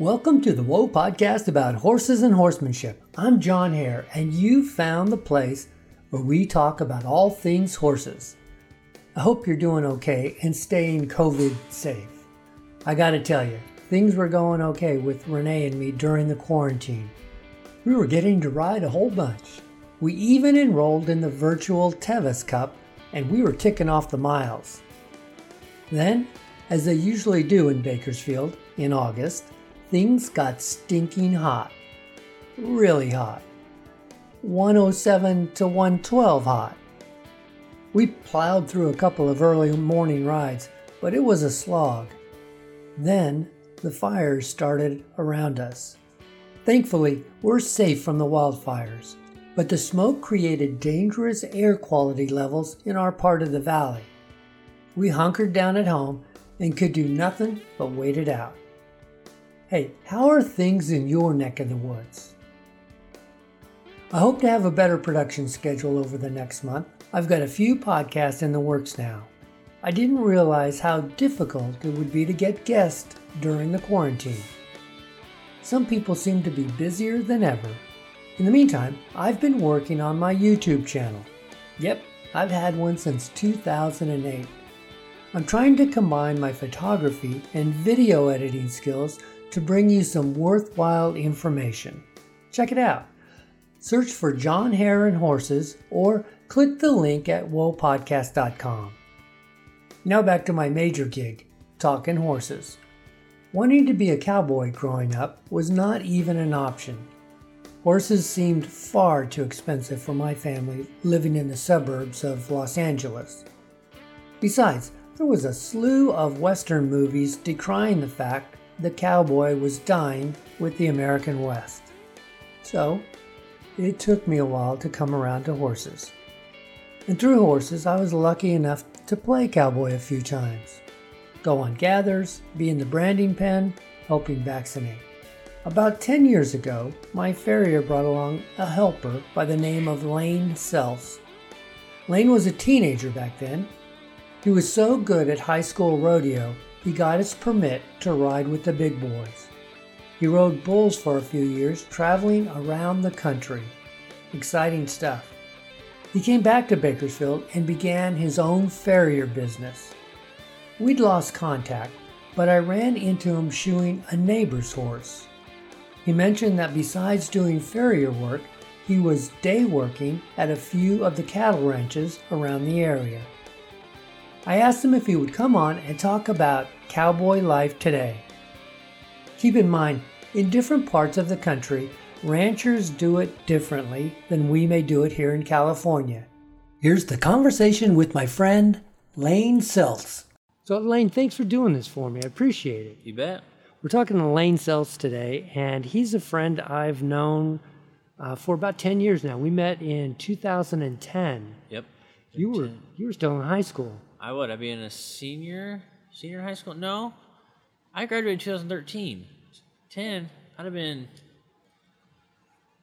Welcome to the Whoa podcast about horses and horsemanship. I'm John Hare, and you found the place where we talk about all things horses. I hope you're doing okay and staying COVID safe. I gotta tell you, things were going okay with Renee and me during the quarantine. We were getting to ride a whole bunch. We even enrolled in the virtual Tevis Cup, and we were ticking off the miles. Then, as they usually do in Bakersfield in August, things got stinking hot. Really hot. 107 to 112 hot. We plowed through a couple of early morning rides, but it was a slog. Then the fires started around us. Thankfully, we're safe from the wildfires, but the smoke created dangerous air quality levels in our part of the valley. We hunkered down at home and could do nothing but wait it out. Hey, how are things in your neck of the woods? I hope to have a better production schedule over the next month. I've got a few podcasts in the works now. I didn't realize how difficult it would be to get guests during the quarantine. Some people seem to be busier than ever. In the meantime, I've been working on my YouTube channel. Yep, I've had one since 2008. I'm trying to combine my photography and video editing skills to bring you some worthwhile information. Check it out. Search for John Hare and Horses or click the link at whoapodcast.com. Now back to my major gig, talking horses. Wanting to be a cowboy growing up was not even an option. Horses seemed far too expensive for my family living in the suburbs of Los Angeles. Besides, there was a slew of Western movies decrying the fact the cowboy was dying with the American West. So, it took me a while to come around to horses. And through horses, I was lucky enough to play cowboy a few times. Go on gathers, be in the branding pen, helping vaccinate. About 10 years ago, my farrier brought along a helper by the name of Lane Selfs. Lane was a teenager back then. He was so good at high school rodeo he got his permit to ride with the big boys. He rode bulls for a few years, traveling around the country. Exciting stuff. He came back to Bakersfield and began his own farrier business. We'd lost contact, but I ran into him shoeing a neighbor's horse. He mentioned that besides doing farrier work, he was day working at a few of the cattle ranches around the area. I asked him if he would come on and talk about cowboy life today. Keep in mind, in different parts of the country, ranchers do it differently than we may do it here in California. Here's the conversation with my friend, Lane Seltz. So, Lane, thanks for doing this for me. I appreciate it. You bet. We're talking to Lane Seltz today, and he's a friend I've known uh, for about 10 years now. We met in 2010. Yep. You were, you were still in high school. I would. I'd be in a senior, senior high school. No, I graduated in 2013. 10. I'd have been,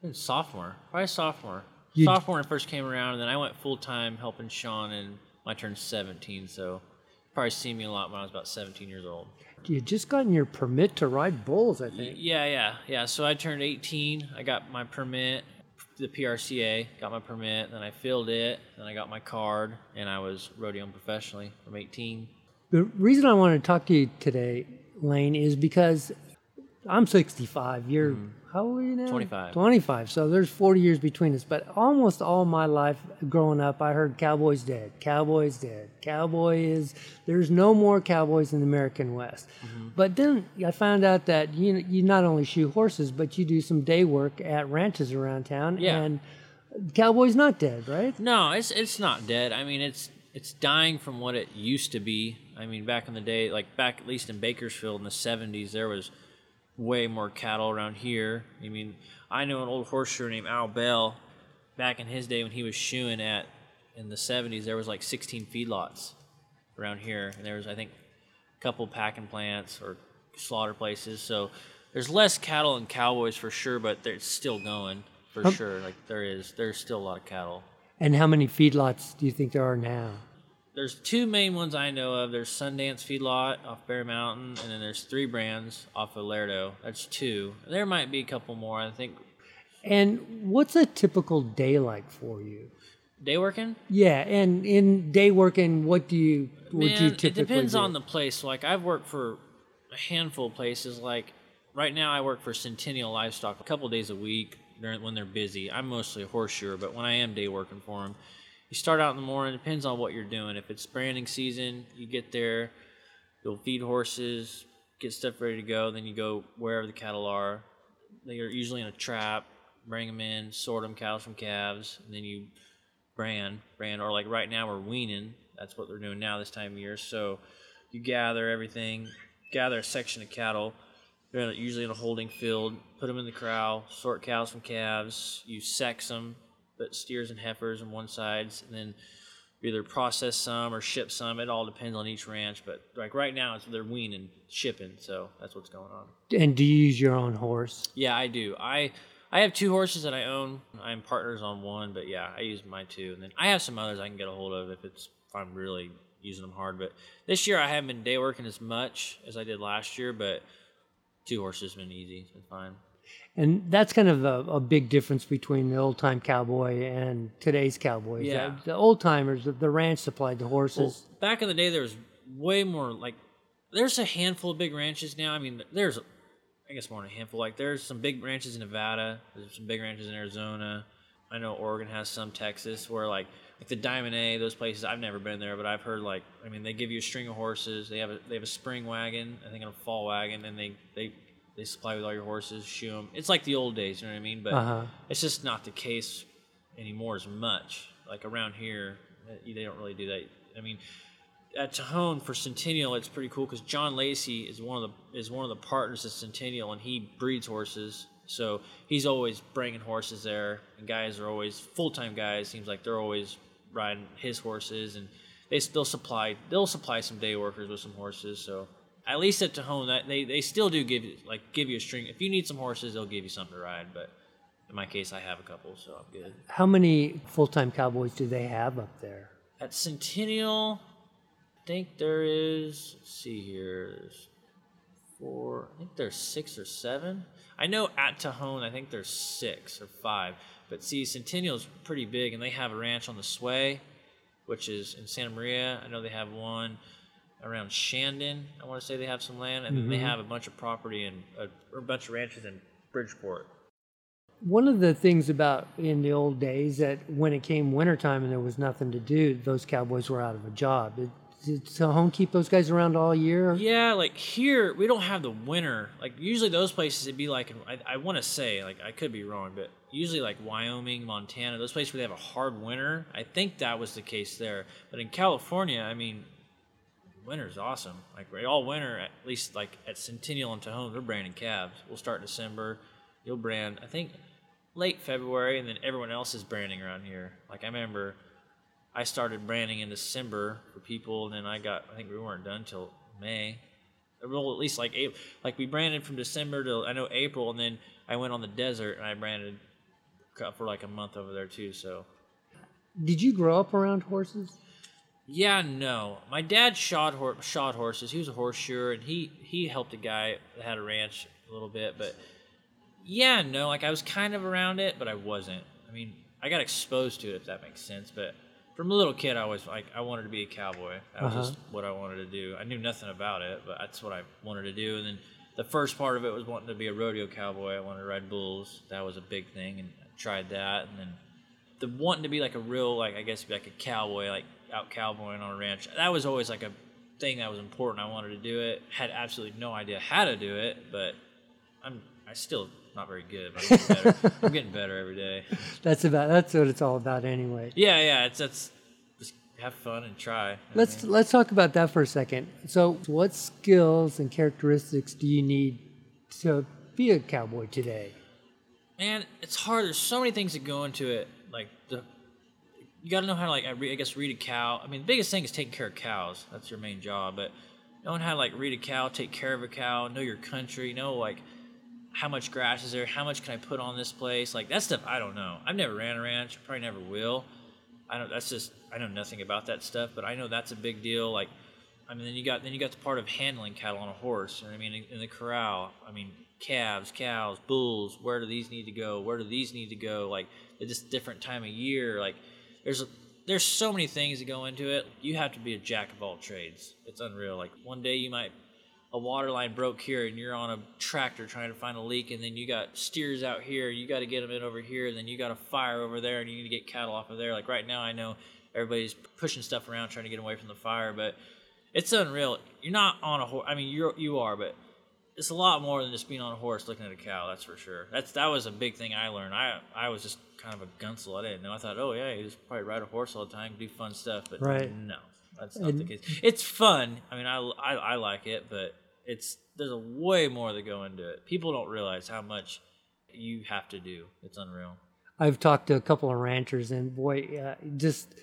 been sophomore, probably sophomore. You- sophomore when I first came around, and then I went full time helping Sean, and I turned 17. So probably seen me a lot when I was about 17 years old. You just gotten your permit to ride bulls, I think. Yeah, yeah, yeah. So I turned 18. I got my permit, the PRCA, got my permit. Then I filled it. Then I got my card, and I was rodeoing professionally from 18. The reason I wanted to talk to you today, Lane, is because I'm 65. You're mm-hmm. how old are you now? 25. 25. So there's 40 years between us. But almost all my life growing up, I heard Cowboys dead. Cowboys dead. Cowboy is there's no more cowboys in the American West. Mm-hmm. But then I found out that you you not only shoe horses, but you do some day work at ranches around town. Yeah. And Cowboy's not dead, right? No, it's it's not dead. I mean, it's it's dying from what it used to be. I mean, back in the day, like back at least in Bakersfield in the '70s, there was way more cattle around here. I mean, I know an old horseshoer named Al Bell. Back in his day, when he was shoeing at in the '70s, there was like 16 feedlots around here, and there was I think a couple packing plants or slaughter places. So there's less cattle and cowboys for sure, but it's still going for Um, sure. Like there is, there's still a lot of cattle. And how many feedlots do you think there are now? There's two main ones I know of. There's Sundance Feedlot off Bear Mountain, and then there's three brands off of Lerdo. That's two. There might be a couple more. I think And what's a typical day like for you? day working. Yeah, and in day working, what do you what do you Man, typically it depends do? on the place. Like I've worked for a handful of places. Like right now, I work for Centennial Livestock a couple days a week during when they're busy. I'm mostly a horseshoer, but when I am day working for them, you start out in the morning. It depends on what you're doing. If it's branding season, you get there, you'll feed horses, get stuff ready to go. Then you go wherever the cattle are. They are usually in a trap. Bring them in, sort them cows from calves, and then you brand, brand, or like right now we're weaning. That's what they're doing now this time of year. So you gather everything, gather a section of cattle. They're usually in a holding field. Put them in the corral, sort cows from calves. You sex them, put steers and heifers on one side, and then either process some or ship some. It all depends on each ranch. But like right now, it's they're weaning, shipping. So that's what's going on. and do you use your own horse? Yeah, I do. I I have two horses that I own. I'm partners on one, but yeah, I use my two, and then I have some others I can get a hold of if it's if I'm really using them hard. But this year I haven't been day working as much as I did last year, but two horses have been easy. It's been fine. And that's kind of a, a big difference between the old time cowboy and today's cowboys. Yeah. The- the old timers, the, the ranch supplied the Well, horses. back in the day, there was way more like there's a handful of big ranches now. I mean, there's I guess more than a handful. Like there's some big ranches in Nevada. There's some big ranches in Arizona. I know Oregon has some. Texas, where like like the Diamond A, those places. I've never been there, but I've heard like I mean they give you a string of horses. They have a they have a spring wagon. I think a fall wagon, and they they they supply with all your horses, shoe them. It's like the old days, you know what I mean? But Uh-huh. it's just not the case anymore as much. Like around here, uh, they don't really do that. I mean, at Tejon for Centennial, it's pretty cool because John Lacey is one of the is one of the partners at Centennial, and he breeds horses. So he's always bringing horses there, and guys are always full time guys. Seems like they're always riding his horses, and they still supply they'll supply some day workers with some horses. So at least at Tejon, that they, they still do give you like give you a string. If you need some horses, they'll give you something to ride. But in my case, I have a couple, so I'm good. How many full time cowboys do they have up there? At Centennial, I think there is. Let's see here. There's four. I think there's six or seven. I know at Tejon, I think there's six or five. But see, Centennial's pretty big, and they have a ranch on the Suey, which is in Santa Maria. I know they have one around Shandon. I want to say they have some land, and then they mm-hmm. have a bunch of property and uh, a, a bunch of ranches in Bridgeport. One of the things about in the old days that when it came wintertime and there was nothing to do, those cowboys were out of a job. Did, did Tejon keep those guys around all year? Yeah, like here we don't have the winter. Like usually those places it'd be like I, I want to say like I could be wrong, but usually like Wyoming, Montana, those places where they have a hard winter. I think that was the case there. But in California, I mean, winter's awesome. Like right, all winter, at least like at Centennial and Tejon, they're branding calves. We'll start in December. You'll brand, I think, late February, and then everyone else is branding around here. Like I remember. I started branding in December for people, and then I got. I think we weren't done till May. Well, at least like April. Like we branded from December to I know April, and then I went on the desert and I branded for like a month over there too. So Did you grow up around horses? Yeah, no. My dad shot hor- shot horses. He was a horseshoer, and he he helped a guy that had a ranch a little bit. But yeah, no. Like I was kind of around it, but I wasn't. I mean, I got exposed to it, if that makes sense. But from a little kid, I was like, I wanted to be a cowboy. That was Uh-huh. just what I wanted to do. I knew nothing about it, but that's what I wanted to do. And then the first part of it was wanting to be a rodeo cowboy. I wanted to ride bulls. That was a big thing, and I tried that. And then the wanting to be like a real, like I guess, like a cowboy, like out cowboying on a ranch. That was always like a thing that was important. I wanted to do it. Had absolutely no idea how to do it, but I'm I still not very good. But I'm getting better. I'm getting better every day. That's about that's what it's all about anyway. Yeah, yeah. It's that's just have fun and try. what I Let's mean? let's talk about that for a second. So, what skills and characteristics do you need to be a cowboy today? man, it's hard. There's so many things that go into it. Like the, you got to know how to like I, re, I guess read a cow. I mean, the biggest thing is taking care of cows. That's your main job. But knowing how to like read a cow, take care of a cow, know your country, know like how much grass is there, how much can I put on this place. Like that stuff I don't know. I've never ran a ranch. Probably never will. I don't. That's just I know nothing about that stuff, but I know that's a big deal. Like, I mean, then you got then you got the part of handling cattle on a horse. You know I mean, in, in the corral. I mean, calves, cows, bulls. Where do these need to go? Where do these need to go? Like, it's just different time of year. Like, there's a, there's so many things that go into it. You have to be a jack of all trades. It's unreal. Like one day you might a water line broke here and you're on a tractor trying to find a leak and then you got steers out here you got to get them in over here and then you got a fire over there and you need to get cattle off of there like right now i know everybody's pushing stuff around trying to get away from the fire but it's unreal you're not on a horse i mean you're you are but it's a lot more than just being on a horse looking at a cow that's for sure that's that was a big thing i learned i i was just kind of a gunsel i didn't know i thought oh yeah you just probably ride a horse all the time do fun stuff but Right. no that's not the case. It's fun. I mean, I, I, I like it, but it's there's a way more that go into it. People don't realize how much you have to do. It's unreal. I've talked to a couple of ranchers, and boy, uh, just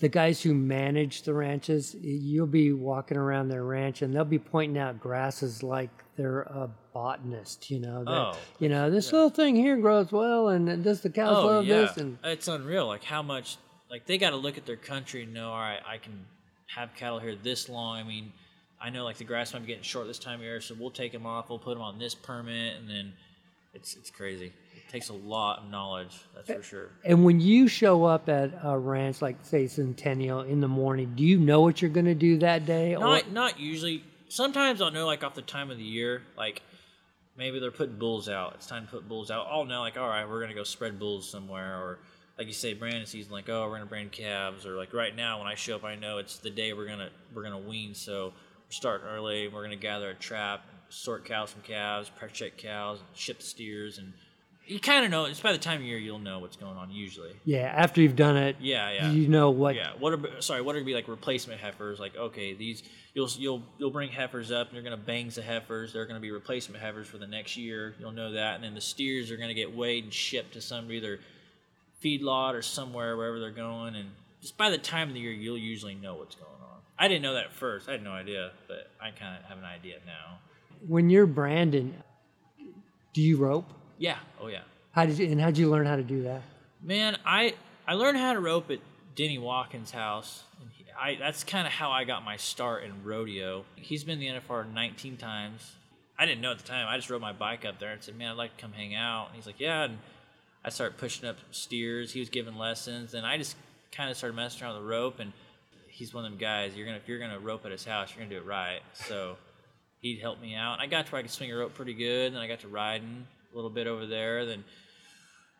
the guys who manage the ranches, you'll be walking around their ranch, and they'll be pointing out grasses like they're a botanist. You know, that, Oh, you know, this little thing here grows well, and this the cows Oh love yeah, this, and it's unreal. Like how much like they got to look at their country and know. All right, I can have cattle here this long. I mean, I know like the grass might be getting short this time of year, so we'll take them off. We'll put them on this permit, and then it's it's crazy. Takes a lot of knowledge. That's for sure. And when you show up at a ranch like say Centennial in the morning, do you know what you're going to do that day? Not not usually. Sometimes I'll know like off the time of the year, like maybe they're putting bulls out. It's time to put bulls out. I'll know like all right, we're gonna go spread bulls somewhere, or like you say, branding season. Like oh, we're gonna brand calves, or like right now when I show up, I know it's the day we're gonna we're gonna wean. So we're starting early. We're gonna gather a trap, sort cows from calves, pressure check cows, ship steers, and you kind of know. It's by the time of year you'll know what's going on usually. yeah, after you've done it, Yeah, yeah. you know what. Yeah. What are sorry? What are gonna be like replacement heifers? Like okay, these you'll you'll you'll bring heifers up, and you're gonna bangs the heifers. They're gonna be replacement heifers for the next year. You'll know that, and then the steers are gonna get weighed and shipped to some either feedlot or somewhere wherever they're going. And just by the time of the year, you'll usually know what's going on. I didn't know that at first. I had no idea, but I kind of have an idea now. When you're branding, do you rope? Yeah. Oh yeah. How did you and how did you learn how to do that? Man, I I learned how to rope at Denny Watkins' house. And he, I that's kind of how I got my start in rodeo. He's been in the NFR 19 times. I didn't know at the time. I just rode my bike up there and said, "Man, I'd like to come hang out." And he's like, "Yeah." And I started pushing up steers. He was giving lessons, and I just kind of started messing around with the rope. And he's one of them guys. You're gonna if you're gonna rope at his house, you're gonna do it right. So he'd help me out. And I got to where I could swing a rope pretty good. Then I got to riding a little bit over there. Then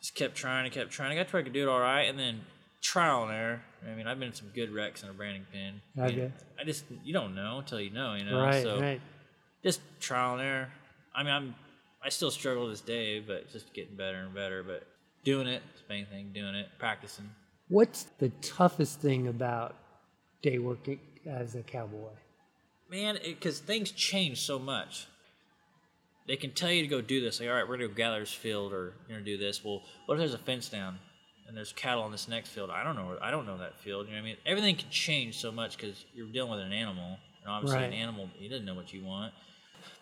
just kept trying and kept trying. I got to where I could do it all right, and then trial and error. I mean, I've been in some good wrecks in a branding pin. And you? I just you don't know until you know, you know. right, so right. just trial and error. I mean, I'm I still struggle this day, but just getting better and better. But doing it, it's the main thing. Doing it, practicing. What's the toughest thing about day working as a cowboy? man, because things change so much. They can tell you to go do this. Like, all right, we're gonna go gather this field, or you're gonna do this. Well, what if there's a fence down and there's cattle on this next field? I don't know. I don't know that field. You know what I mean? Everything can change so much because you're dealing with an animal, and obviously an animal he doesn't know what you want.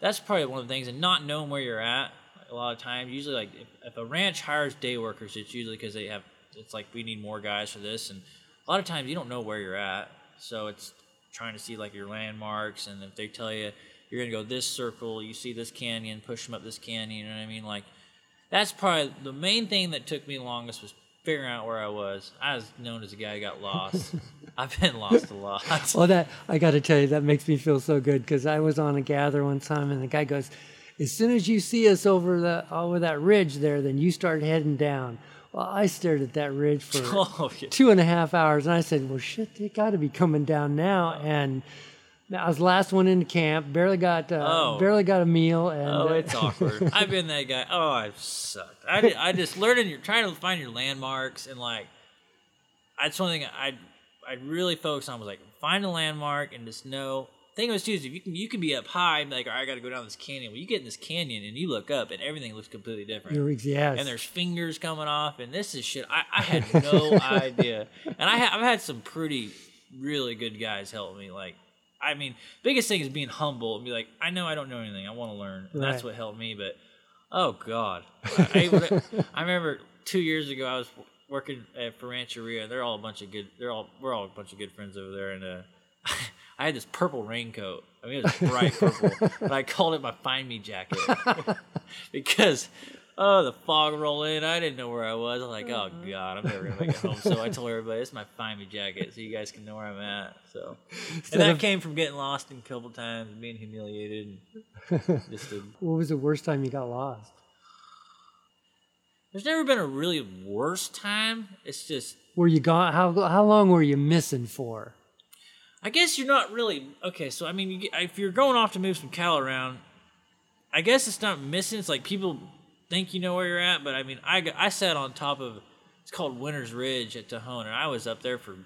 That's probably one of the things, and not knowing where you're at. A lot of times, usually, like if, if a ranch hires day workers, it's usually because they have. It's like we need more guys for this, and a lot of times you don't know where you're at, so it's trying to see like your landmarks, and if they tell you you're gonna go this circle, you see this canyon, push them up this canyon. You know what I mean? Like that's probably the main thing that took me longest was figuring out where I was. I was known as a guy who got lost. I've been lost a lot. Well, that I got to tell you, that makes me feel so good because I was on a gather one time, and the guy goes, "As soon as you see us over the over that ridge there, then you start heading down." Well, I stared at that ridge for oh, yeah. two and a half hours, and I said, "Well, shit, they got to be coming down now." Oh. And I was the last one into camp, barely got uh, Oh. barely got a meal, and Oh, uh, it's awkward. I've been that guy. Oh, I've sucked. I, did, I just learning. You're trying to find your landmarks and like. That's one thing I I really focused on was like find a landmark and just know. Thing was too is if you can you can be up high and be like all right, I got to go down this canyon. Well, you get in this canyon and you look up and everything looks completely different. You're- yes. and there's fingers coming off, and this is shit. I, I had no idea, and I ha- I've had some pretty really good guys help me. Like, I mean, biggest thing is being humble and be like, I know I don't know anything. I want to learn. And That's what helped me. But oh god, I, I, I remember two years ago I was working at for Rancheria. They're all a bunch of good. They're all we're all a bunch of good friends over there, and uh, I had this purple raincoat. I mean, it was bright purple, but I called it my "Find Me" jacket because oh, the fog rolled in. I didn't know where I was. I'm like, oh mm-hmm. god, I'm never gonna make it home. So I told everybody, it's my "Find Me" jacket, so you guys can know where I'm at. So, and that came from getting lost a couple times, being humiliated. And just a, What was the worst time you got lost? there's never been a really worse time. It's just Were you gone? How how long were you missing for? I guess you're not really okay. So I mean, you if you're going off to move some cattle around, I guess it's not missing. It's like people think you know where you're at, but I mean, I I sat on top of it's called Winter's Ridge at Tejon, and I was up there for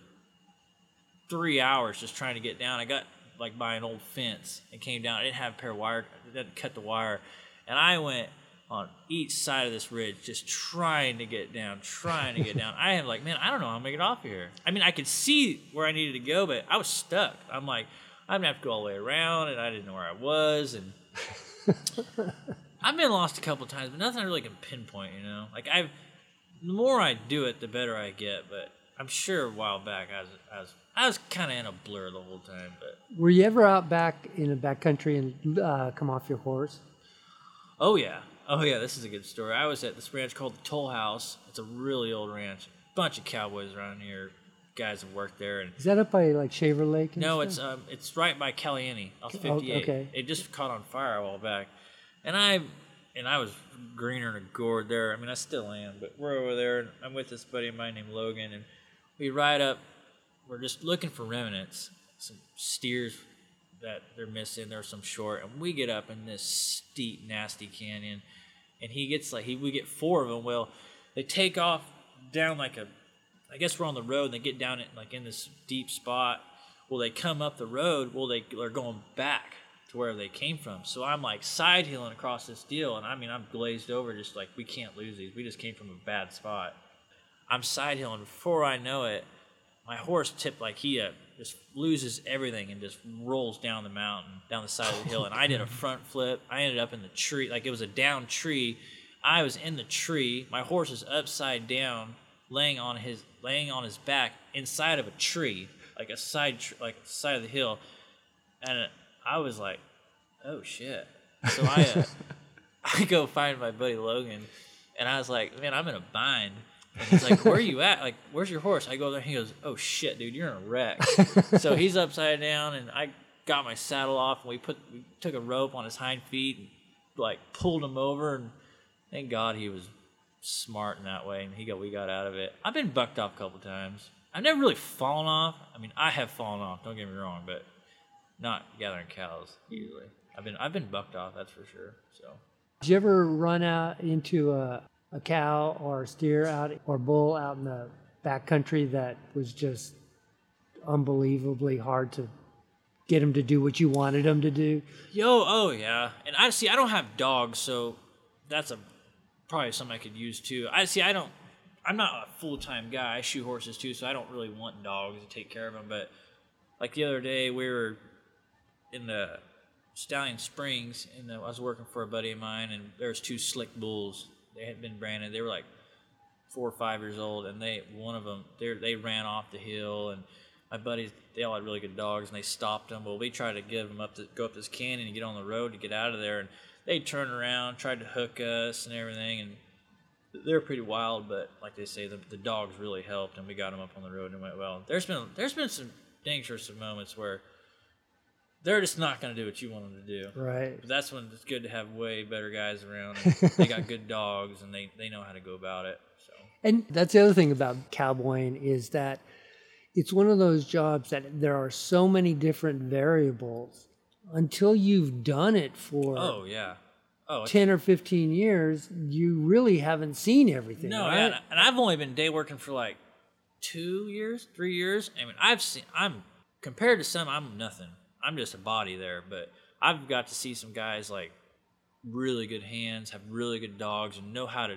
three hours just trying to get down. I got like by an old fence and came down. I didn't have a pair of wire. I didn't cut the wire, and I went on each side of this ridge just trying to get down, trying to get down. I am like, man, I don't know how I'm gonna get off here. I mean, I could see where I needed to go, but I was stuck. I'm like, I'm gonna have to go all the way around, and I didn't know where I was, and I've been lost a couple times, but nothing I really can pinpoint. You know, like I've the more I do it, the better I get. But I'm sure a while back I was I was I was kind of in a blur the whole time. But Were you ever out back in the back country and uh, come off your horse? oh yeah, oh yeah, this is a good story. I was at this ranch called the Toll House. It's a really old ranch. Bunch of cowboys around here, guys have worked there, and Is that up by like Shaver Lake? No, stuff? it's um, it's right by Caliente off Oh, 58. okay. It just caught on fire a while back, and I and I was greener than a gourd there. I mean, I still am, but we're over there. And I'm with this buddy of mine named Logan, and we ride up. We're just looking for remnants, some steers that they're missing. There's some short, and we get up in this steep, nasty canyon, and he gets like he we get four of them. Well, they take off down like a I guess we're on the road and they get down it like in this deep spot. Well, they come up the road. Well, they are going back to where they came from. So I'm like side hilling across this deal, and I mean I'm glazed over, just like we can't lose these. We just came from a bad spot. I'm side hilling. Before I know it, my horse tipped like he uh, just loses everything and just rolls down the mountain, down the side of the hill. And I did a front flip. I ended up in the tree, like it was a down tree. I was in the tree. My horse is upside down, laying on his laying on his back inside of a tree, like a side tr- like side of the hill. And I was like, "Oh shit!" So I uh, I go find my buddy Logan, and I was like, "Man, I'm in a bind." And he's like, "Where are you at? Like, where's your horse?" I go there. He goes, "Oh shit, dude, you're in a wreck." so he's upside down, and I got my saddle off, and we put we took a rope on his hind feet, and like pulled him over, and thank God he was smart in that way, and he got we got out of it. I've been bucked off a couple times. I've never really fallen off. I mean, I have fallen off. Don't get me wrong, but not gathering cows usually. I've been I've been bucked off. That's for sure. So. Did you ever run out into a, a cow or a steer out or bull out in the back country that was just unbelievably hard to get them to do what you wanted them to do? Yo, oh yeah, and I see. I don't have dogs, so that's a probably something I could use too. I see. I don't. I'm not a full time guy. I shoot horses too, so I don't really want dogs to take care of them. But like the other day, we were in the Stallion Springs, and uh, I was working for a buddy of mine, and there's two slick bulls. They had been branded. They were like four or five years old, and they one of them they they ran off the hill, and my buddies they all had really good dogs, and they stopped them. Well, we tried to give them up to go up this canyon and get on the road to get out of there, and they turned around, tried to hook us and everything, and they're pretty wild. But like they say, the, the dogs really helped, and we got them up on the road and went well. There's been there's been some dangerous moments where they're just not going to do what you want them to do. Right. But that's when it's good to have way better guys around. They got good dogs, and they, they know how to go about it. So And that's the other thing about cowboying is that it's one of those jobs that there are so many different variables until you've done it for oh yeah, oh 10 or 15 years, you really haven't seen everything. no, right? and- and I've only been day working for like two years, three years. I mean, I've seen. I'm compared to some, I'm nothing. I'm just a body there, but I've got to see some guys like really good hands, have really good dogs, and know how to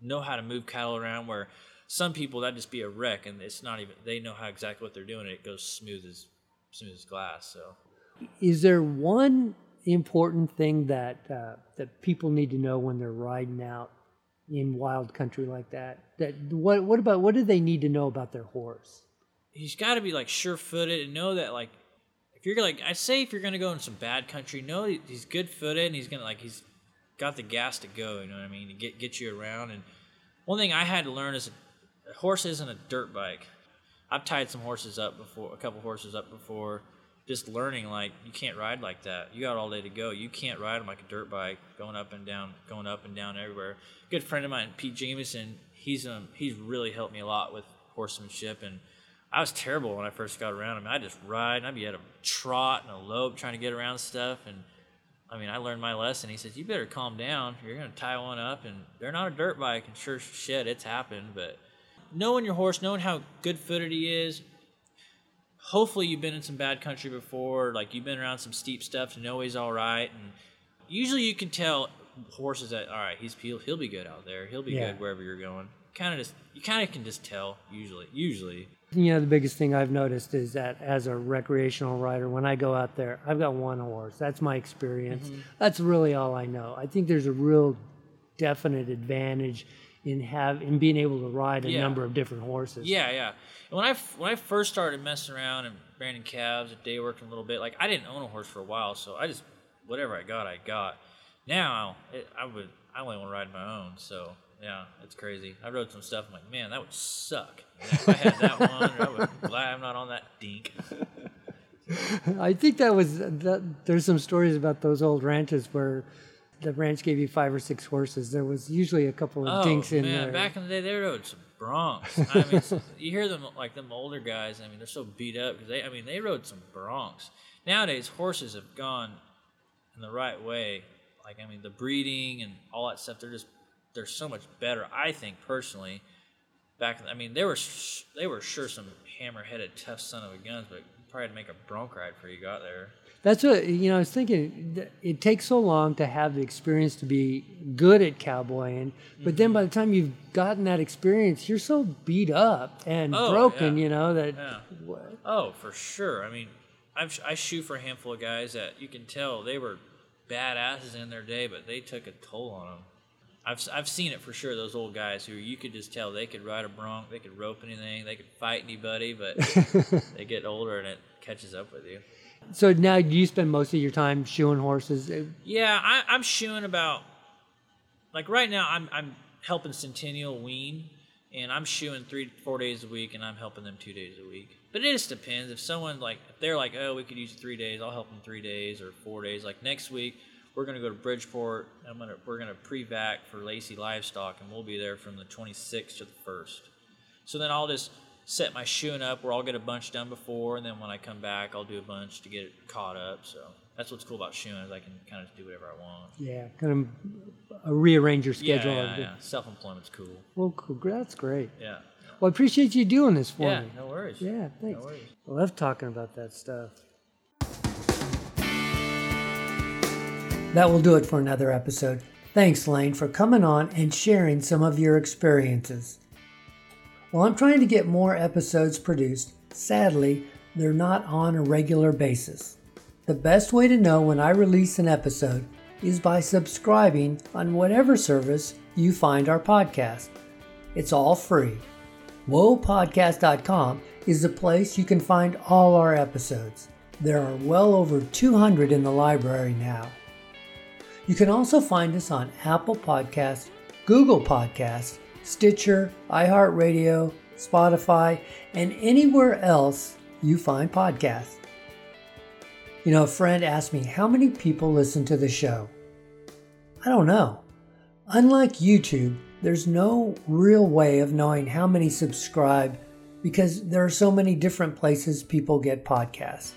know how to move cattle around. Where some people that just be a wreck, and it's not even they know how exactly what they're doing. And it goes smooth as smooth as glass. So. Is there one important thing that uh, that people need to know when they're riding out in wild country like that? That what what about what do they need to know about their horse? He's got to be like sure-footed and know that like if you're like I say if you're gonna go in some bad country, know he's good-footed and he's gonna like he's got the gas to go. You know what I mean? To get get you around. And one thing I had to learn is a horse isn't a dirt bike. I've tied some horses up before, a couple horses up before just learning like you can't ride like that. You got all day to go. You can't ride them like a dirt bike, going up and down, going up and down everywhere. Good friend of mine, Pete Jameson. He's um he's really helped me a lot with horsemanship, and I was terrible when I first got around him. I just ride, and I'd be at a trot and a lope trying to get around stuff, and I mean I learned my lesson. He says you better calm down. You're gonna tie one up, and they're not a dirt bike, and sure shit, it's happened, but knowing your horse, knowing how good footed he is, hopefully you've been in some bad country before, like you've been around some steep stuff to know he's all right. And usually you can tell horses that all right, he's he'll, he'll be good out there. He'll be yeah. good wherever you're going. Kind of just you kind of can just tell usually. Usually. You know, the biggest thing I've noticed is that as a recreational rider, when I go out there, I've got one horse. That's my experience. Mm-hmm. That's really all I know. I think there's a real definite advantage in have in being able to ride a yeah. number of different horses. Yeah, yeah. When I when I first started messing around and branding calves, at day working a little bit, like I didn't own a horse for a while, so I just whatever I got, I got. Now it, I would I only want to ride my own, so yeah, it's crazy. I rode some stuff. I'm like, man, that would suck. if I had that one, I would glad I'm not on that dink. I think that was that, there's some stories about those old ranches where the ranch gave you five or six horses. There was usually a couple of oh, dinks in man. there. Back in the day, they rode some broncs. I mean, you hear them like them older guys. I mean, they're so beat up because they. I mean, they rode some broncs. Nowadays, horses have gone in the right way. Like I mean, the breeding and all that stuff. They're just they're so much better. I think personally. Back, I mean, they were they were sure some hammer-headed, tough son of a guns, but probably had to make a bronc ride before you got there. That's what you know. I was thinking. It takes so long to have the experience to be good at cowboying, but mm-hmm. then by the time you've gotten that experience, you're so beat up and oh, broken. Yeah. You know that. Yeah. Oh, for sure. I mean, I've, I shoot for a handful of guys that you can tell they were badasses in their day, but they took a toll on them. I've, I've seen it for sure. Those old guys who you could just tell they could ride a bronc, they could rope anything, they could fight anybody, but they get older and it catches up with you. So now do you spend most of your time shoeing horses? Uh, yeah, I, I'm shoeing about like right now. I'm I'm helping Centennial wean, and I'm shoeing three four days a week, and I'm helping them two days a week. But it just depends. If someone like if they're like, oh, we could use three days, I'll help them three days or four days. Like next week, we're gonna go to Bridgeport. I'm gonna we're gonna pre-vac for Lacey Livestock, and we'll be there from the 26th to the first. So then I'll just set my shoeing up where I'll get a bunch done before, and then when I come back, I'll do a bunch to get it caught up. So that's what's cool about shoeing is I can kind of do whatever I want. Yeah, kind of rearrange your schedule. Yeah, yeah, yeah. Self-employment's cool. Well, cool. That's great. Yeah. Well, I appreciate you doing this for yeah, me. no worries. Yeah, thanks. No worries. I love talking about that stuff. That will do it for another episode. Thanks, Lane, for coming on and sharing some of your experiences. While I'm trying to get more episodes produced, sadly, they're not on a regular basis. The best way to know when I release an episode is by subscribing on whatever service you find our podcast. It's all free. WhoaPodcast.com is the place you can find all our episodes. There are well over 200 in the library now. You can also find us on Apple Podcasts, Google Podcasts, Stitcher, iHeartRadio, Spotify, and anywhere else you find podcasts. You know, a friend asked me how many people listen to the show. I don't know. Unlike YouTube, there's no real way of knowing how many subscribe because there are so many different places people get podcasts.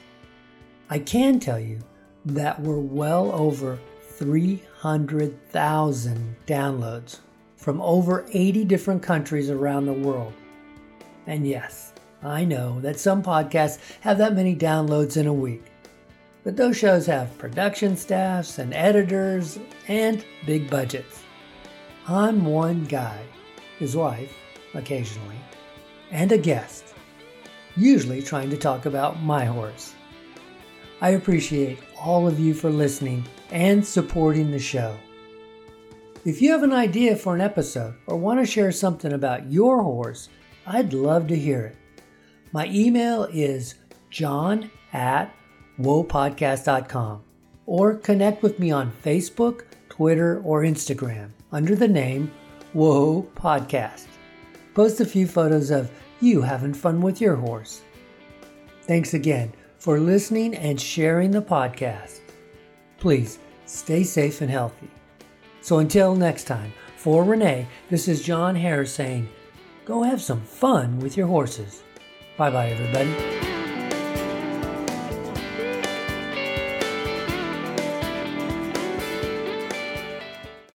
I can tell you that we're well over 300,000 downloads from over 80 different countries around the world. And yes, I know that some podcasts have that many downloads in a week. But those shows have production staffs and editors and big budgets. I'm one guy, his wife, occasionally, and a guest, usually trying to talk about my horse. I appreciate all of you for listening and supporting the show. If you have an idea for an episode or want to share something about your horse, I'd love to hear it. My email is john at whoapodcast.com or connect with me on Facebook, Twitter, or Instagram under the name Whoa Podcast. Post a few photos of you having fun with your horse. Thanks again for listening and sharing the podcast. Please stay safe and healthy. So until next time, for Renee, this is John Harris saying, go have some fun with your horses. Bye bye, everybody.